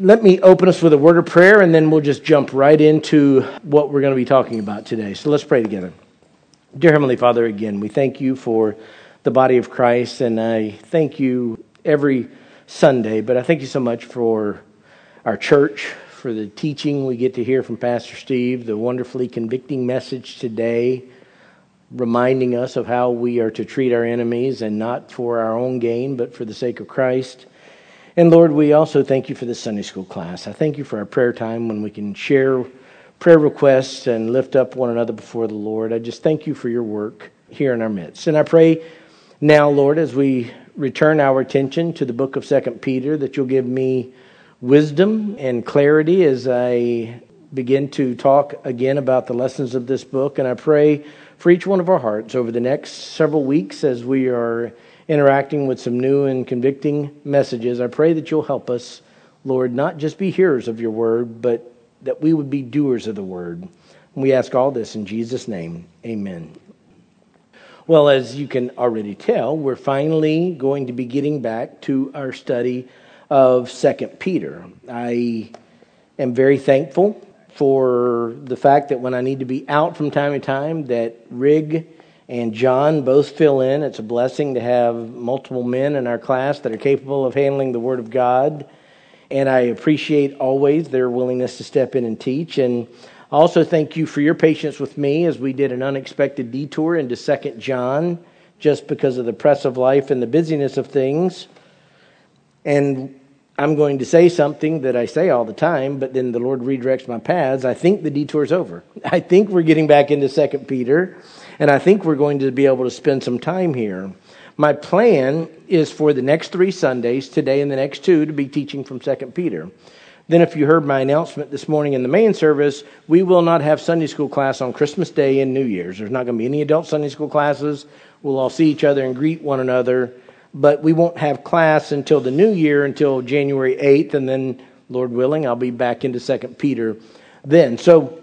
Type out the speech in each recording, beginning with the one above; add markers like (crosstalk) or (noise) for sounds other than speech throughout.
Let me open us with a word of prayer and then we'll just jump right into what we're going to be talking about today. So let's pray together. Dear Heavenly Father, again, we thank you for the body of Christ and I thank you every Sunday, but I thank you so much for our church, for the teaching we get to hear from Pastor Steve, the wonderfully convicting message today, reminding us of how we are to treat our enemies and not for our own gain, but for the sake of Christ. And Lord, we also thank you for the Sunday school class. I thank you for our prayer time when we can share prayer requests and lift up one another before the Lord. I just thank you for your work here in our midst. And I pray now, Lord, as we return our attention to the book of Second Peter, that you'll give me wisdom and clarity as I begin to talk again about the lessons of this book. And I pray for each one of our hearts over the next several weeks as we are interacting with some new and convicting messages. I pray that you'll help us, Lord, not just be hearers of your word, but that we would be doers of the word. And We ask all this in Jesus' name. Amen. Well, as you can already tell, we're finally going to be getting back to our study of Second Peter. I am very thankful for the fact that when I need to be out from time to time, that Rig and John both fill in. It's a blessing to have multiple men in our class that are capable of handling the Word of God. And I appreciate always their willingness to step in and teach. And also thank you for your patience with me as we did an unexpected detour into Second John just because of the press of life and the busyness of things. And I'm going to say something that I say all the time, but then the Lord redirects my paths. I think the detour's over. (laughs) I think we're getting back into Second Peter. And I think we're going to be able to spend some time here. My plan is for the next three Sundays, today and the next two, to be teaching from 2 Peter. Then, if you heard my announcement this morning in the main service, we will not have Sunday school class on Christmas Day and New Year's. There's not going to be any adult Sunday school classes. We'll all see each other and greet one another, but we won't have class until the new year, until January 8th, and then, Lord willing, I'll be back into Second Peter then. So,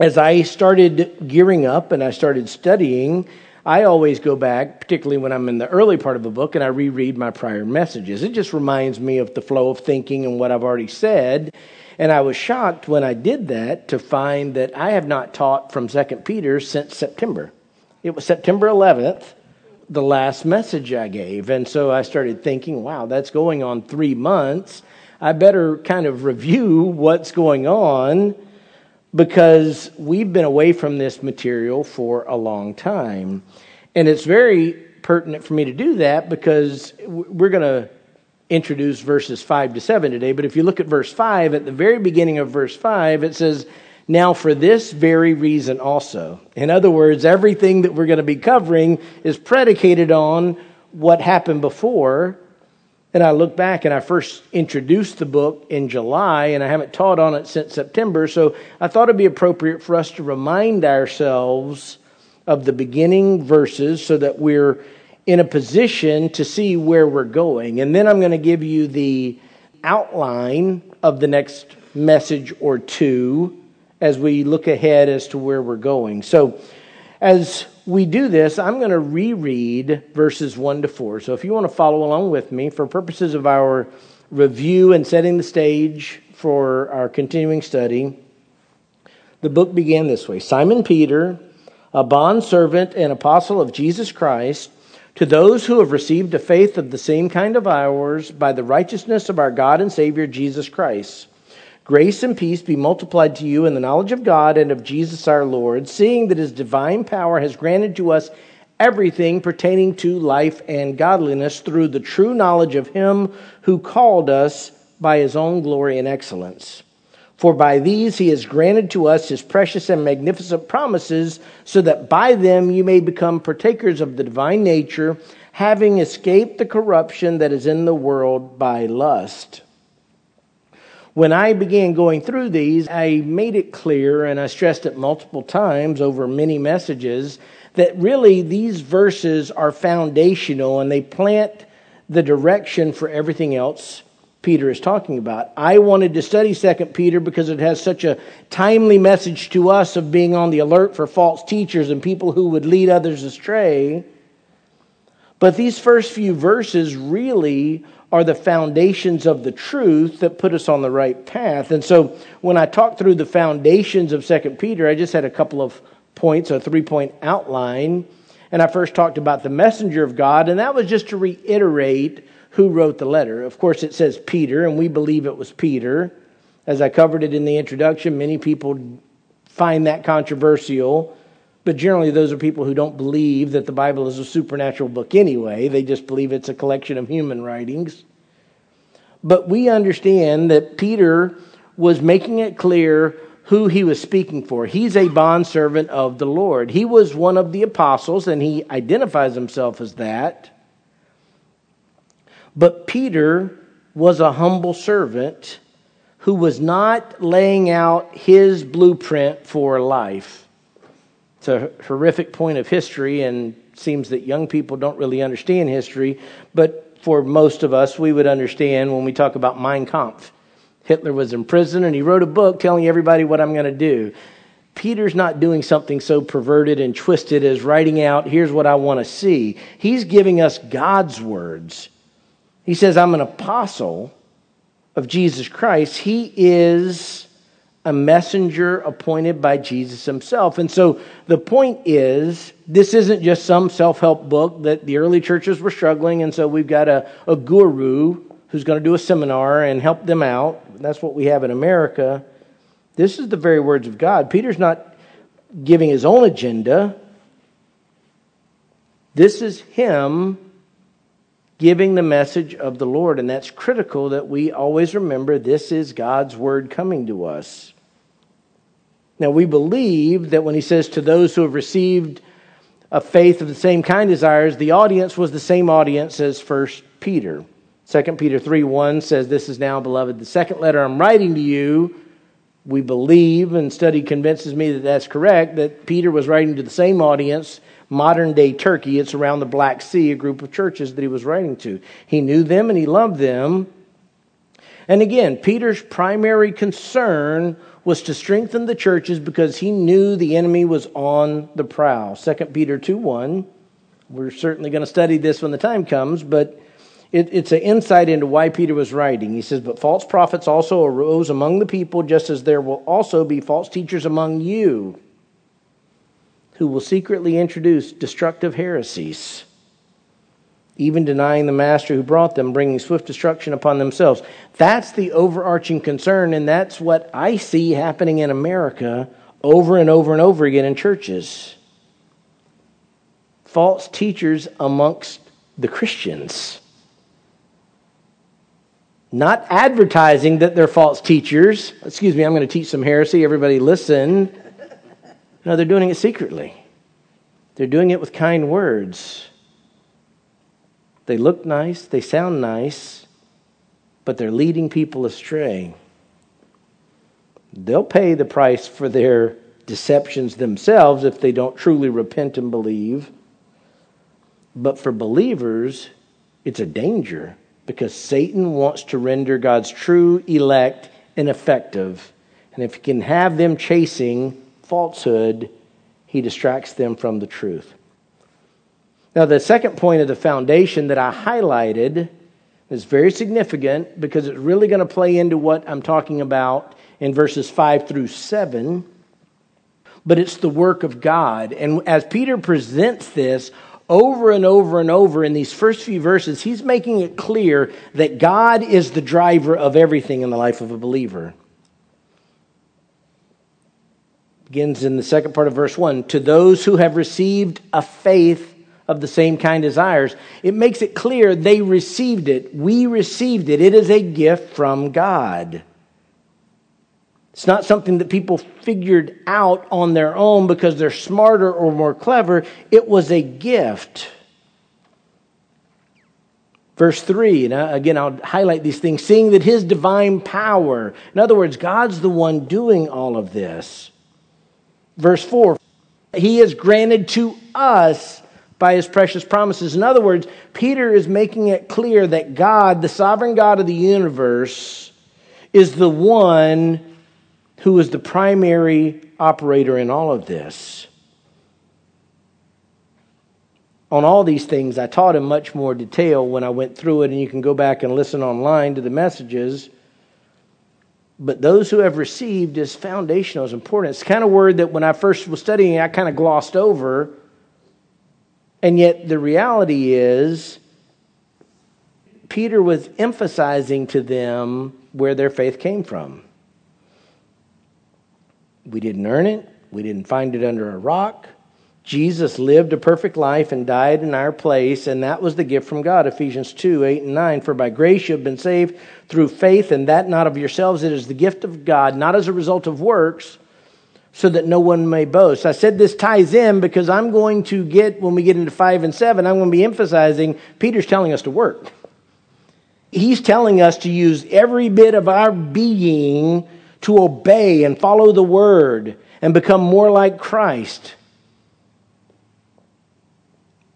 as I started gearing up and I started studying, I always go back, particularly when I'm in the early part of a book, and I reread my prior messages. It just reminds me of the flow of thinking and what I've already said. And I was shocked when I did that to find that I have not taught from 2 Peter since September. It was September 11th, the last message I gave. And so I started thinking, wow, that's going on three months. I better kind of review what's going on because we've been away from this material for a long time. And it's very pertinent for me to do that because we're going to introduce verses 5 to 7 today. But if you look at verse 5, at the very beginning of verse 5, it says, Now for this very reason also. In other words, everything that we're going to be covering is predicated on what happened before and I look back and I first introduced the book in July and I haven't taught on it since September. So I thought it'd be appropriate for us to remind ourselves of the beginning verses so that we're in a position to see where we're going. And then I'm going to give you the outline of the next message or two as we look ahead as to where we're going. So as we do this, I'm going to reread verses 1 to 4. So if you want to follow along with me for purposes of our review and setting the stage for our continuing study, the book began this way Simon Peter, a bondservant and apostle of Jesus Christ, to those who have received a faith of the same kind of ours by the righteousness of our God and Savior Jesus Christ. Grace and peace be multiplied to you in the knowledge of God and of Jesus our Lord, seeing that his divine power has granted to us everything pertaining to life and godliness through the true knowledge of him who called us by his own glory and excellence. For by these he has granted to us his precious and magnificent promises, so that by them you may become partakers of the divine nature, having escaped the corruption that is in the world by lust. When I began going through these, I made it clear, and I stressed it multiple times over many messages, that really these verses are foundational and they plant the direction for everything else Peter is talking about. I wanted to study 2 Peter because it has such a timely message to us of being on the alert for false teachers and people who would lead others astray. But these first few verses really are the foundations of the truth that put us on the right path. And so when I talked through the foundations of 2 Peter, I just had a couple of points, a three point outline. And I first talked about the messenger of God, and that was just to reiterate who wrote the letter. Of course, it says Peter, and we believe it was Peter. As I covered it in the introduction, many people find that controversial. But generally, those are people who don't believe that the Bible is a supernatural book anyway. They just believe it's a collection of human writings. But we understand that Peter was making it clear who he was speaking for. He's a bondservant of the Lord. He was one of the apostles, and he identifies himself as that. But Peter was a humble servant who was not laying out his blueprint for life. It's a horrific point of history, and seems that young people don't really understand history. But for most of us, we would understand when we talk about Mein Kampf. Hitler was in prison, and he wrote a book telling everybody what I'm going to do. Peter's not doing something so perverted and twisted as writing out, here's what I want to see. He's giving us God's words. He says, I'm an apostle of Jesus Christ. He is a messenger appointed by Jesus himself. And so the point is, this isn't just some self help book that the early churches were struggling, and so we've got a, a guru who's going to do a seminar and help them out. That's what we have in America. This is the very words of God. Peter's not giving his own agenda. This is him giving the message of the Lord. And that's critical that we always remember this is God's word coming to us. Now, we believe that when he says to those who have received a faith of the same kind as ours, the audience was the same audience as First Peter. 2 Peter 3 1 says, This is now, beloved, the second letter I'm writing to you. We believe, and study convinces me that that's correct, that Peter was writing to the same audience modern day Turkey. It's around the Black Sea, a group of churches that he was writing to. He knew them and he loved them. And again, Peter's primary concern was to strengthen the churches because he knew the enemy was on the prowl. 2 Peter 2 1. We're certainly going to study this when the time comes, but it, it's an insight into why Peter was writing. He says, But false prophets also arose among the people, just as there will also be false teachers among you who will secretly introduce destructive heresies, even denying the master who brought them, bringing swift destruction upon themselves. That's the overarching concern, and that's what I see happening in America over and over and over again in churches. False teachers amongst the Christians. Not advertising that they're false teachers. Excuse me, I'm going to teach some heresy. Everybody listen. No, they're doing it secretly. They're doing it with kind words. They look nice, they sound nice, but they're leading people astray. They'll pay the price for their deceptions themselves if they don't truly repent and believe. But for believers, it's a danger because Satan wants to render God's true elect ineffective. And if he can have them chasing falsehood, he distracts them from the truth. Now, the second point of the foundation that I highlighted is very significant because it's really going to play into what I'm talking about in verses 5 through 7. But it's the work of God. And as Peter presents this over and over and over in these first few verses, he's making it clear that God is the driver of everything in the life of a believer. begins in the second part of verse 1 to those who have received a faith of the same kind ours. It makes it clear they received it. We received it. It is a gift from God. It's not something that people figured out on their own because they're smarter or more clever. It was a gift. Verse 3, and uh, again, I'll highlight these things seeing that his divine power, in other words, God's the one doing all of this Verse 4 He has granted to us by his precious promises. In other words, Peter is making it clear that God, the sovereign God of the universe, is the one who is the primary operator in all of this. on all these things. I taught in much more detail when I went through it, and you can go back and listen online to the messages. But those who have received is foundational, is important. It's the kind of word that when I first was studying, I kind of glossed over. And yet the reality is, Peter was emphasizing to them where their faith came from. We didn't earn it, we didn't find it under a rock. Jesus lived a perfect life and died in our place, and that was the gift from God. Ephesians 2 8 and 9. For by grace you have been saved through faith, and that not of yourselves. It is the gift of God, not as a result of works, so that no one may boast. I said this ties in because I'm going to get, when we get into 5 and 7, I'm going to be emphasizing Peter's telling us to work. He's telling us to use every bit of our being to obey and follow the word and become more like Christ.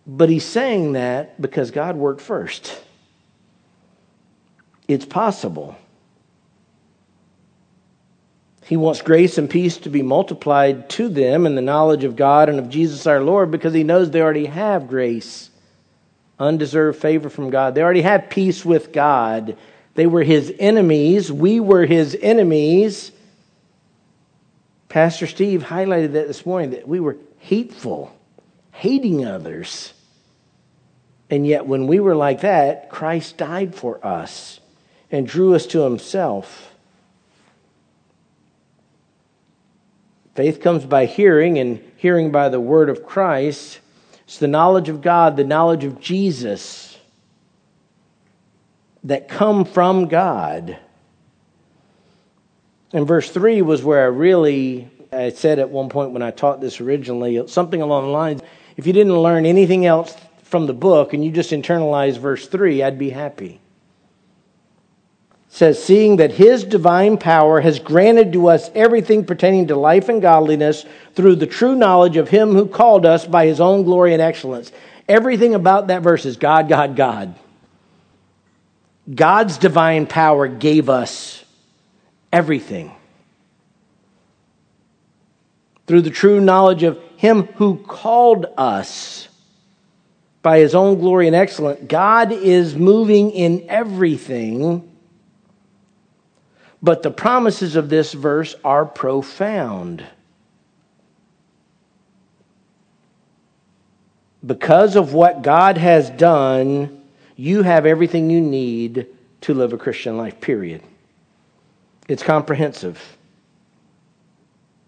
But he's saying that because God worked first. It's possible. He wants grace and peace to be multiplied to them in the knowledge of God and of Jesus our Lord because he knows they already have grace, undeserved favor from God. They already had peace with God. They were his enemies. We were his enemies. Pastor Steve highlighted that this morning that we were hateful, hating others. And yet, when we were like that, Christ died for us and drew us to himself. Faith comes by hearing, and hearing by the word of Christ. It's the knowledge of God, the knowledge of Jesus that come from God. And verse 3 was where I really, I said at one point when I taught this originally, something along the lines if you didn't learn anything else from the book and you just internalized verse 3, I'd be happy. Says, Seeing that his divine power has granted to us everything pertaining to life and godliness through the true knowledge of him who called us by his own glory and excellence. Everything about that verse is God, God, God. God's divine power gave us everything. Through the true knowledge of him who called us by his own glory and excellence. God is moving in everything. But the promises of this verse are profound. Because of what God has done, you have everything you need to live a Christian life, period. It's comprehensive.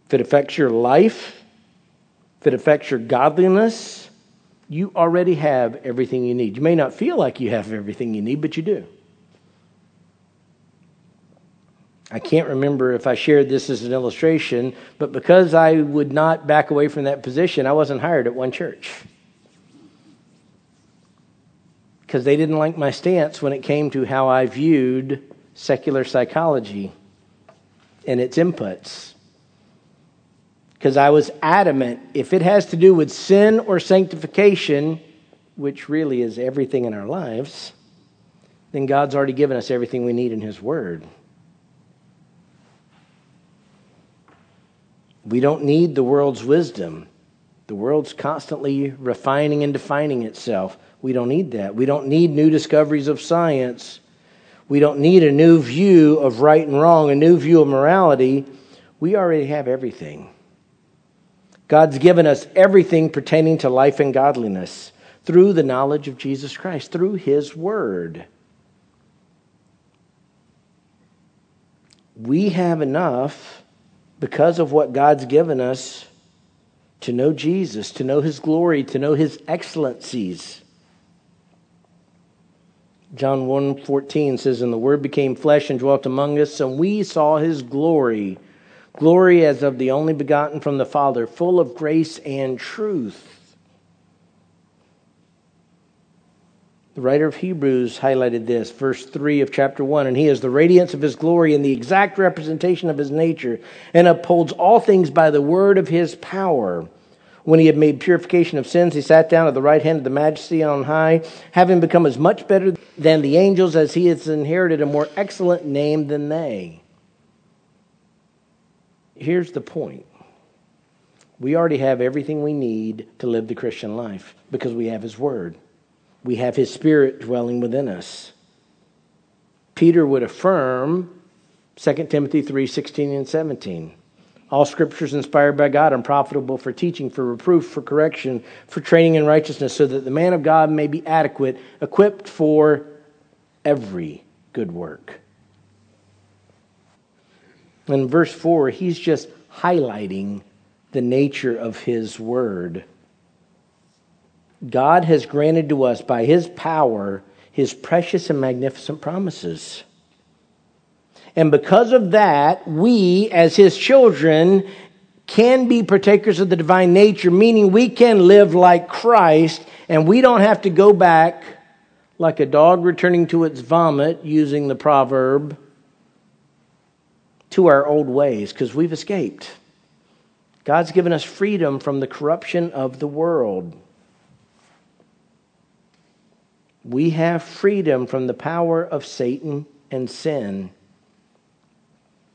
If it affects your life, if it affects your godliness, you already have everything you need. You may not feel like you have everything you need, but you do. I can't remember if I shared this as an illustration, but because I would not back away from that position, I wasn't hired at one church. Because they didn't like my stance when it came to how I viewed secular psychology and its inputs because I was adamant if it has to do with sin or sanctification, which really is everything in our lives, then God's already given us everything we need in His Word. We don't need the world's wisdom. The world's constantly refining and defining itself. We don't need that. We don't need new discoveries of science. We don't need a new view of right and wrong, a new view of morality. We already have everything. God's given us everything pertaining to life and godliness through the knowledge of Jesus Christ, through His Word. We have enough because of what God's given us to know Jesus, to know His glory, to know His excellencies. John 1:14 says and the word became flesh and dwelt among us and we saw his glory Glory as of the only begotten from the Father, full of grace and truth. The writer of Hebrews highlighted this, verse 3 of chapter 1. And he is the radiance of his glory and the exact representation of his nature, and upholds all things by the word of his power. When he had made purification of sins, he sat down at the right hand of the majesty on high, having become as much better than the angels as he has inherited a more excellent name than they. Here's the point We already have everything we need to live the Christian life because we have His Word. We have His Spirit dwelling within us. Peter would affirm 2 Timothy 3 16 and 17. All scriptures inspired by God and profitable for teaching, for reproof, for correction, for training in righteousness, so that the man of God may be adequate, equipped for every good work. In verse 4, he's just highlighting the nature of his word. God has granted to us by his power his precious and magnificent promises. And because of that, we, as his children, can be partakers of the divine nature, meaning we can live like Christ, and we don't have to go back like a dog returning to its vomit, using the proverb, to our old ways, because we've escaped. God's given us freedom from the corruption of the world. We have freedom from the power of Satan and sin.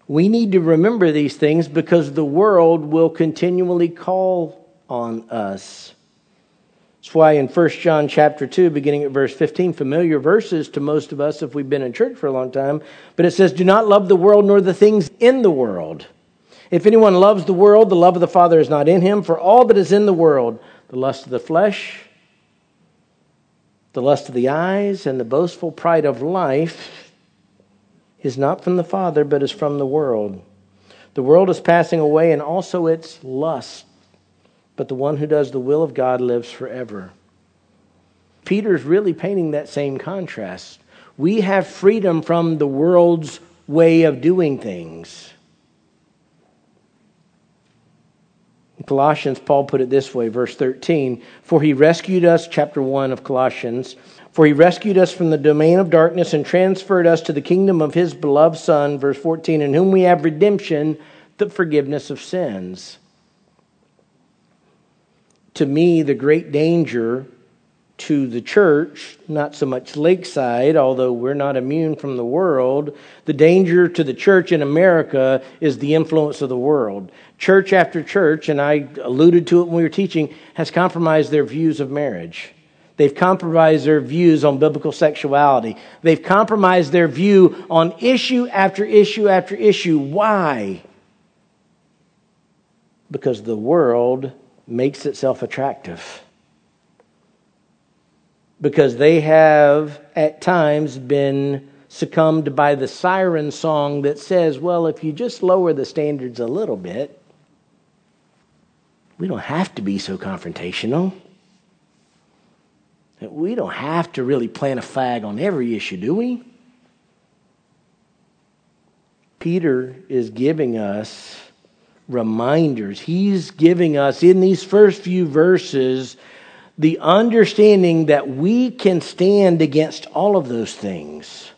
We need to remember these things because the world will continually call on us. That's why in 1 John chapter 2, beginning at verse 15, familiar verses to most of us if we've been in church for a long time, but it says, Do not love the world nor the things in the world. If anyone loves the world, the love of the Father is not in him, for all that is in the world, the lust of the flesh, the lust of the eyes, and the boastful pride of life, is not from the Father, but is from the world. The world is passing away and also its lust, but the one who does the will of God lives forever. Peter's really painting that same contrast. We have freedom from the world's way of doing things. In Colossians, Paul put it this way, verse 13 For he rescued us, chapter 1 of Colossians, for he rescued us from the domain of darkness and transferred us to the kingdom of his beloved Son, verse 14, in whom we have redemption, the forgiveness of sins. To me, the great danger to the church, not so much Lakeside, although we're not immune from the world, the danger to the church in America is the influence of the world. Church after church, and I alluded to it when we were teaching, has compromised their views of marriage. They've compromised their views on biblical sexuality. They've compromised their view on issue after issue after issue. Why? Because the world makes itself attractive. Because they have at times been succumbed by the siren song that says, well, if you just lower the standards a little bit, we don't have to be so confrontational. We don't have to really plant a flag on every issue, do we? Peter is giving us reminders. He's giving us, in these first few verses, the understanding that we can stand against all of those things.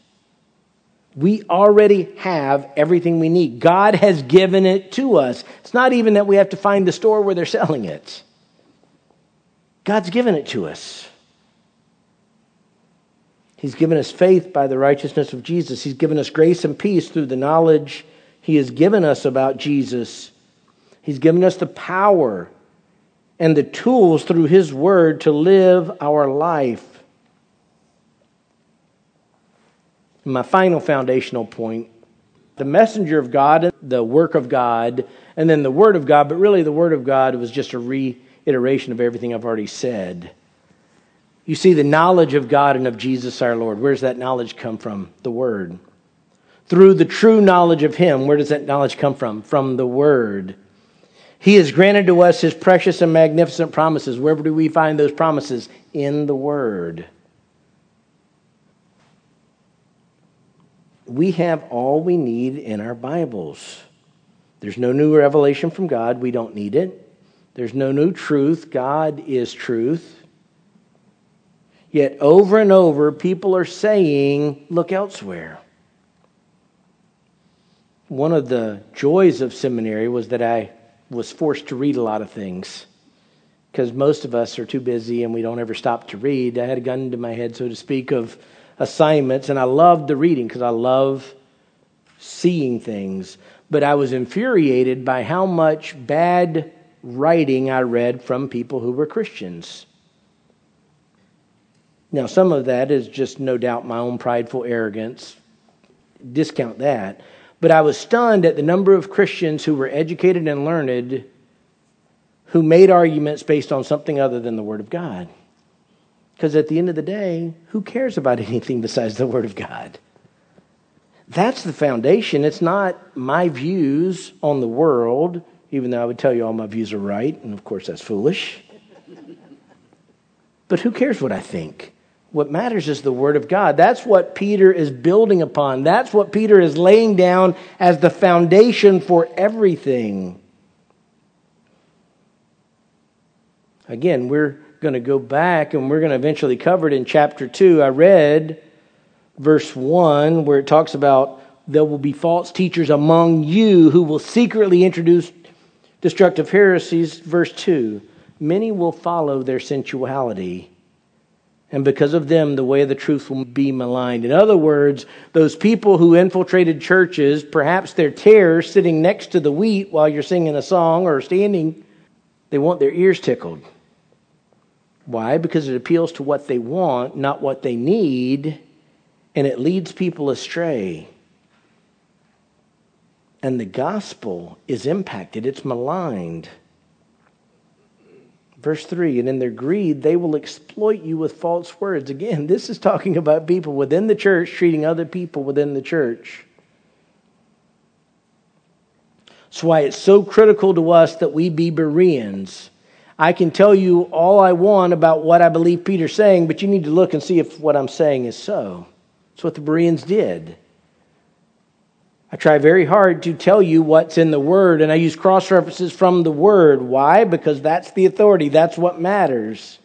We already have everything we need. God has given it to us. It's not even that we have to find the store where they're selling it, God's given it to us. He's given us faith by the righteousness of Jesus. He's given us grace and peace through the knowledge He has given us about Jesus. He's given us the power and the tools through His Word to live our life. My final foundational point the messenger of God, the work of God, and then the Word of God, but really the Word of God was just a reiteration of everything I've already said. You see, the knowledge of God and of Jesus our Lord, where does that knowledge come from? The Word. Through the true knowledge of Him, where does that knowledge come from? From the Word. He has granted to us His precious and magnificent promises. Where do we find those promises? In the Word. We have all we need in our Bibles. There's no new revelation from God. We don't need it. There's no new truth. God is truth. Yet over and over, people are saying, look elsewhere. One of the joys of seminary was that I was forced to read a lot of things because most of us are too busy and we don't ever stop to read. I had a gun to my head, so to speak, of assignments, and I loved the reading because I love seeing things. But I was infuriated by how much bad writing I read from people who were Christians. Now, some of that is just no doubt my own prideful arrogance. Discount that. But I was stunned at the number of Christians who were educated and learned who made arguments based on something other than the Word of God. Because at the end of the day, who cares about (laughs) anything besides the Word of God? That's the foundation. It's not my views on the world, even though I would tell you all my views are right, and of course that's foolish. But who cares what I think? What matters is the Word of God. That's what Peter is building upon. That's what Peter is laying down as the foundation for everything. Again, we're going to go back and we're going to eventually cover it in chapter 2. I read verse 1 where it talks about there will be false teachers among you who will secretly introduce destructive heresies. Verse 2 Many will follow their sensuality. And because of them, the way of the truth will be maligned. In other words, those people who infiltrated churches, perhaps they're tares sitting next to the wheat while you're singing a song or standing, they want their ears tickled. Why? Because it appeals to what they want, not what they need, and it leads people astray. And the gospel is impacted, it's maligned. Verse 3 And in their greed, they will exploit you with false words. Again, (laughs) this is talking about people within the church treating other people within the church. That's why it's so critical to us that we be Bereans I can tell you all I want about what I believe Peter's saying, but you need to look and see if what I'm saying is so. That's what the Bereans did. I try very hard to tell you what's in the Word, and I use cross references from the Word. Why? Because that's the authority, that's what matters.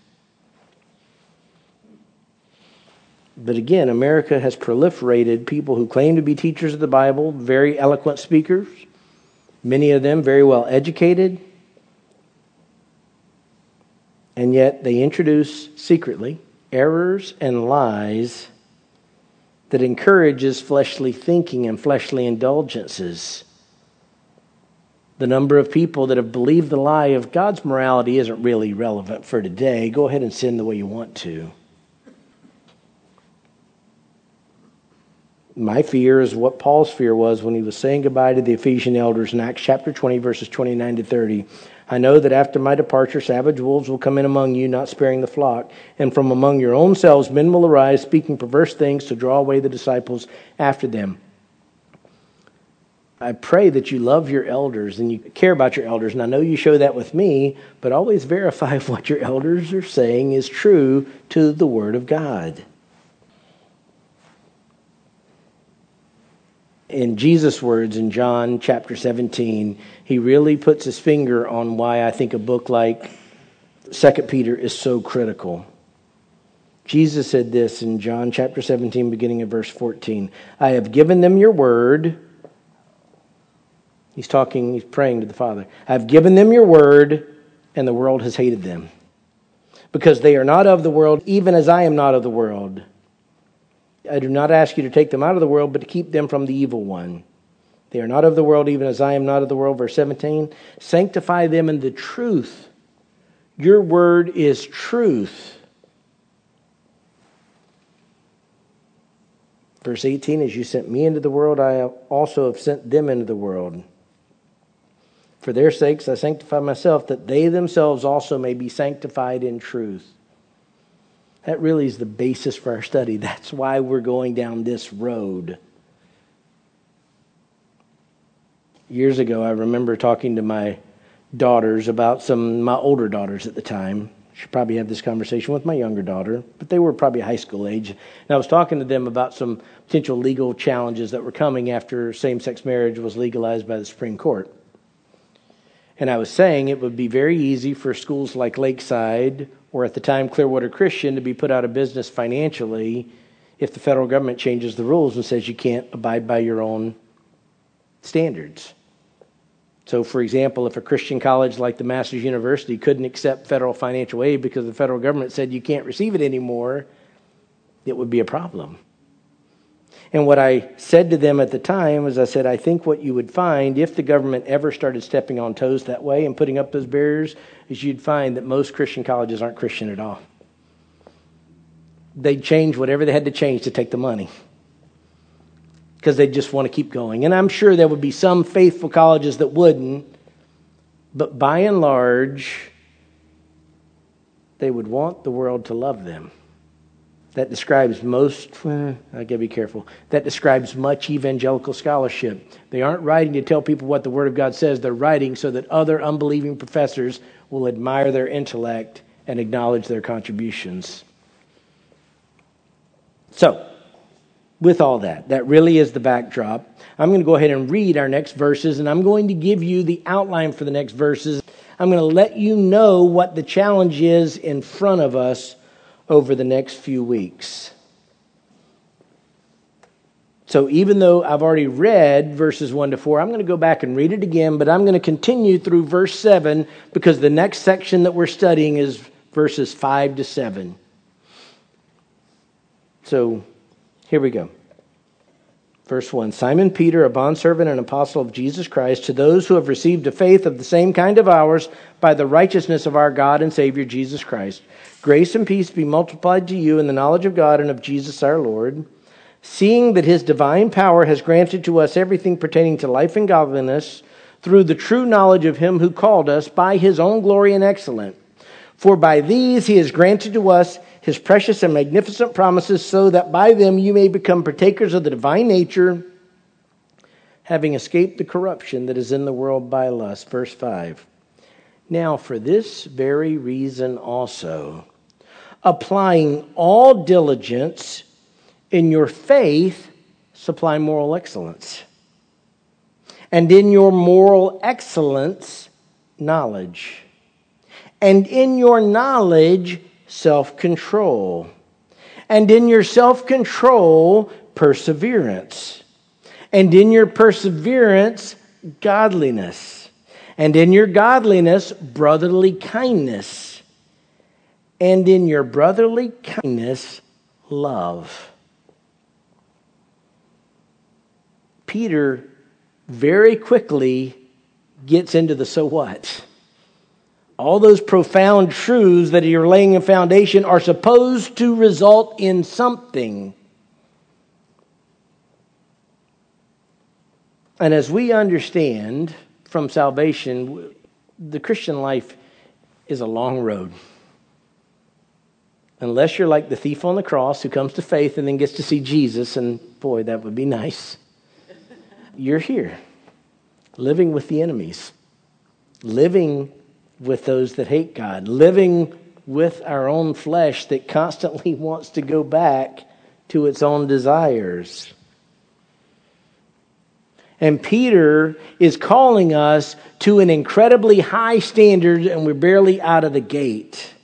But again, America has proliferated people who claim to be teachers of the Bible, very eloquent speakers, many of them very well educated, and yet they introduce secretly errors and lies that encourages fleshly thinking and fleshly indulgences. The number of people that have believed the lie of God's morality isn't really relevant for today. Go ahead and sin the way you want to. My fear is what Paul's fear was when he was saying goodbye to the Ephesian elders in Acts chapter 20, verses 29 to 30. I know that after my departure, savage wolves will come in among you, not sparing the flock. And from among your own selves, men will arise, speaking perverse things to draw away the disciples after them. I pray that you love your elders and you care about your elders. And I know you show that with me, but always verify if (laughs) what your elders are saying is true to the Word of God. In Jesus' words in John chapter 17, he really puts his finger on why I think a book like 2 Peter is so critical. Jesus said this in John chapter 17, beginning of verse 14 I have given them your word. He's talking, he's praying to the Father. I have given them your word, and the world has hated them. Because they are not of the world, even as I am not of the world. I do not ask you to take them out of the world, but to keep them from the evil one. They are not of the world, even as I am not of the world. Verse 17 Sanctify them in the truth. Your word is truth. Verse 18 As you sent me into the world, I also have sent them into the world. For their sakes I sanctify myself, that they themselves also may be sanctified in truth. That really is the basis for our study. That's why we're going down this road. Years ago, I remember talking to my daughters about some my older daughters at the time. Should probably have this conversation with my younger daughter, but they were probably high school age. And I was talking to them about some potential legal challenges that were coming after same-sex marriage was legalized by the Supreme Court. And I was saying it would be very easy for schools like Lakeside or at the time Clearwater Christian, to be put out of business financially if the federal government changes the rules and says you can't abide by your own standards. So, for example, if a Christian college like the Masters University couldn't accept federal financial aid because the federal government said you can't receive it anymore, it would be a problem. And what I said to them at the time was, I said, I think what you would find if the government ever started stepping on toes that way and putting up those barriers is you'd find that most Christian colleges aren't Christian at all. They'd change whatever they had to change to take the money because they just want to keep going. And I'm sure there would be some faithful colleges that wouldn't, but by and large, they would want the world to love them. That describes most, I gotta be careful, that describes much evangelical scholarship. They aren't writing to tell people what the Word of God says, they're writing so that other unbelieving professors will admire their intellect and acknowledge their contributions. So, with all that, that really is the backdrop. I'm going to go ahead and read our next verses, and I'm going to give you the outline for the next verses. I'm going to let you know what the challenge is in front of us over the next few weeks. So, even though I've already read verses 1 to 4, I'm going to go back and read it again, but I'm going to continue through verse 7 because the next section that we're studying is verses 5 to 7. So, here we go. Verse 1 Simon Peter, a bondservant and apostle of Jesus Christ, to those who have received a faith of the same kind of ours by the righteousness of our God and Savior Jesus Christ. Grace and peace be multiplied to you in the knowledge of God and of Jesus our Lord, seeing that his divine power has granted to us everything pertaining to life and godliness through the true knowledge of him who called us by his own glory and excellence. For by these he has granted to us his precious and magnificent promises, so that by them you may become partakers of the divine nature, having escaped the corruption that is in the world by lust. Verse 5. Now, for this very reason also, applying all diligence in your faith, supply moral excellence. And in your moral excellence, knowledge. And in your knowledge, self control. And in your self control, perseverance. And in your perseverance, godliness. And in your godliness, brotherly kindness. And in your brotherly kindness, love. Peter very quickly gets into the so what all those profound truths that you're laying a foundation are supposed to result in something. And as we understand from salvation, the Christian life is a long road. Unless you're like the thief on the cross who comes to faith and then gets to see Jesus, and boy, that would be nice. You're here, living with the enemies, living with those that hate God, living with our own flesh that constantly (laughs) wants to go back to its own desires. And Peter is calling us to an incredibly high standard, and we're barely out of the gate.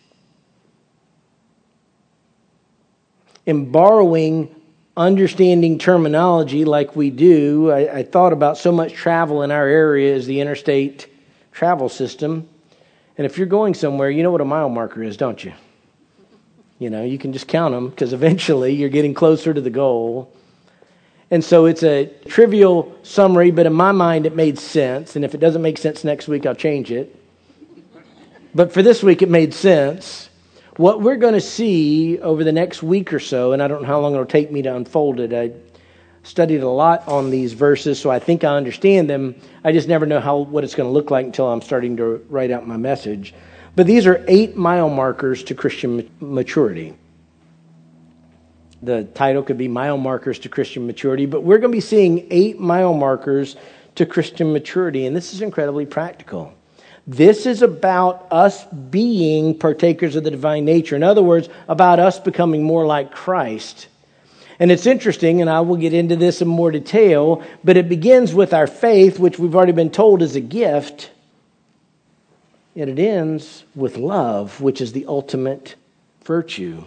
In borrowing understanding terminology like we do, I, I, thought about so much travel in our area as the interstate travel system. And if you're going somewhere, you know what a mile marker is, don't you? You know, you can just count them because eventually you're getting closer to the goal. And so it's a trivial summary, but in my mind it made sense. And if it doesn't make sense next week, I'll change it. But for this week, it made sense. What we're going to see over the next week or so, and I don't know how long it'll take me to unfold it. I studied a lot on these verses, so I think I understand them. I just never know how what it's going to look like until I'm starting to write out my message. But these are eight mile markers to Christian maturity. The title could be Mile Markers to Christian Maturity, but we're going to be seeing eight mile markers to Christian maturity, and this is incredibly practical. This is about us being partakers of the divine nature. In other words, about us becoming more like Christ. And it's interesting, and I will get into this in more detail, but it begins with our faith, which we've already been told is a gift. And it ends with love, which is the ultimate virtue.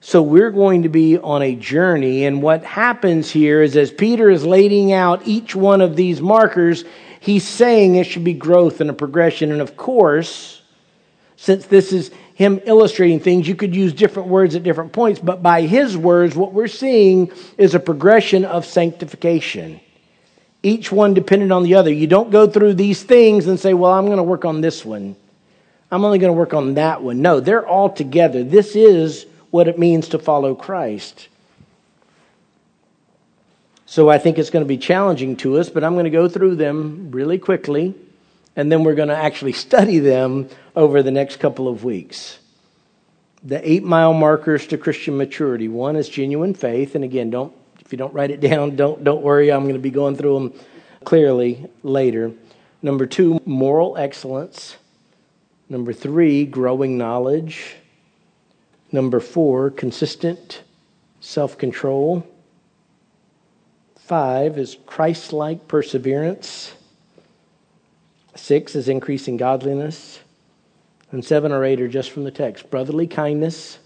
So we're going to be on a journey, and what happens here is as Peter is laying out each one of these markers, he's saying it should be growth and a progression. And of course, since this is him illustrating things. You could use different words at different points, but by his words, what we're seeing is a progression of sanctification. Each one dependent on the other. You don't go through these things and say, well, I'm going to work on this one. I'm only going to work on that one. No, they're all together. This is what it means to follow Christ. So I think it's going to be challenging to us, but I'm going to go through them really quickly, and then we're going to actually study them over the next couple of weeks. The eight mile markers to Christian maturity. One is genuine faith, and again, don't if you don't write it (laughs) down, don't don't worry. I'm going to be going through them clearly later. Number two, moral excellence. Number three, growing knowledge. Number four, consistent self control. Five is Christ like perseverance. Six is increasing godliness. And seven or eight are just from the text brotherly kindness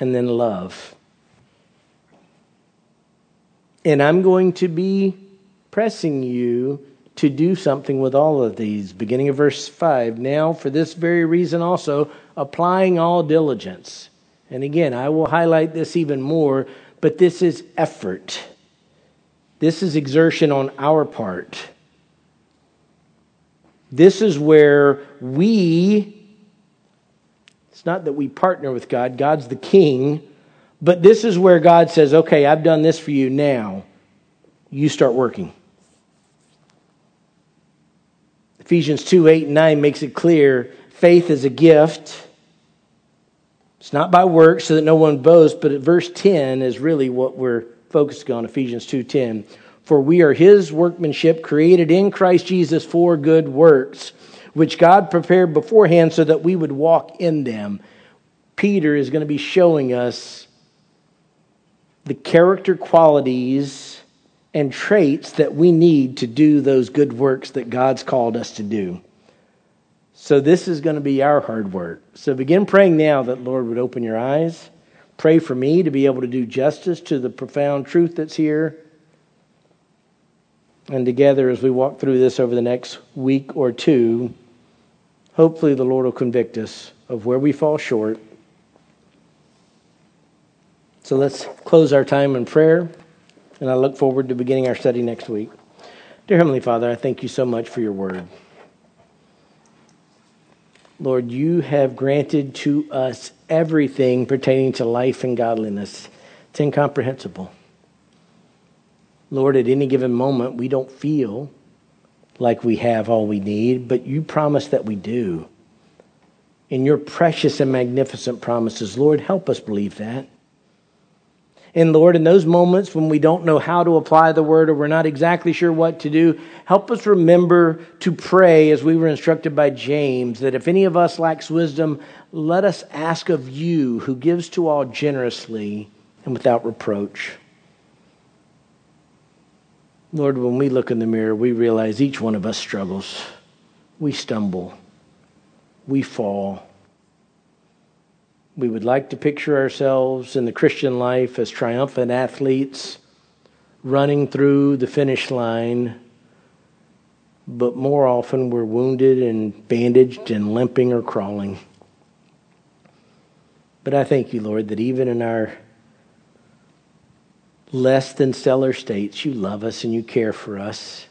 and then love. And I'm going to be pressing you to do something with all of these. Beginning of verse 5. Now, for this very reason also, applying all diligence. And again, I will highlight this even more, but this is effort. This is exertion on our part. This is where we, it's not that we partner with God, God's the king, but this is where God says, okay, I've done this for you now. You start working. Ephesians 2 8 and 9 makes it clear faith is a gift. It's not by works so that no one boasts, but at verse 10 is really what we're focusing on, Ephesians 2.10 for we are his workmanship created in Christ Jesus for good works, which God prepared beforehand so that we would walk in them. Peter is going to be showing us the character qualities and traits that we need to do those good works that God's called us to do. So, this is going to be our hard work. So, begin praying now that Lord would open your eyes. Pray for me to be able to do justice to the profound truth that's here and together, as we walk through this over the next week or two, hopefully the Lord will convict us of where we fall short. So let's close our time in prayer, and I look forward to beginning our study next week. Dear Heavenly Father, I thank you so much for your word. Lord, you have granted to us everything pertaining to life and godliness. It's incomprehensible. Lord, at any given moment, we don't feel like we have all we need, but you promise that we do. In your precious and magnificent promises, Lord, help us believe that. And Lord, in those moments when we don't know how to apply the word or we're not exactly sure what to do, help us remember to pray as we were instructed by James that if any of us lacks wisdom, let us ask of you who gives to all generously and without reproach. Lord, when we look in the mirror, we realize each one of us struggles. We stumble. We fall. We would like to picture ourselves in the Christian life as triumphant athletes running through the finish line, but more often we're wounded and bandaged and limping or crawling. But I thank you, Lord, that even in our less than stellar states, you love us and you care for us.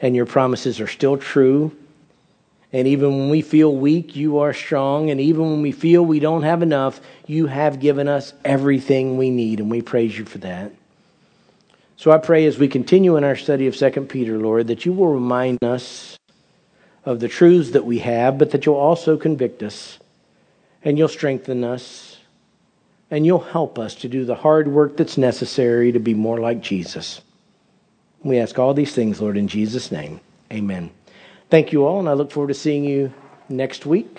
And your promises are still true. And even when we feel weak, you are strong. And even when we feel we don't have enough, you have given us everything we need. And we praise you for that. So I pray as we continue in our study of 2 Peter, Lord, that you will remind us of the truths that we have, but that you'll also convict us and you'll strengthen us and you'll help us to do the hard work that's necessary to be more like Jesus. We ask all these things, Lord, in Jesus' name. Amen. Thank you all, and I look forward to seeing you next week.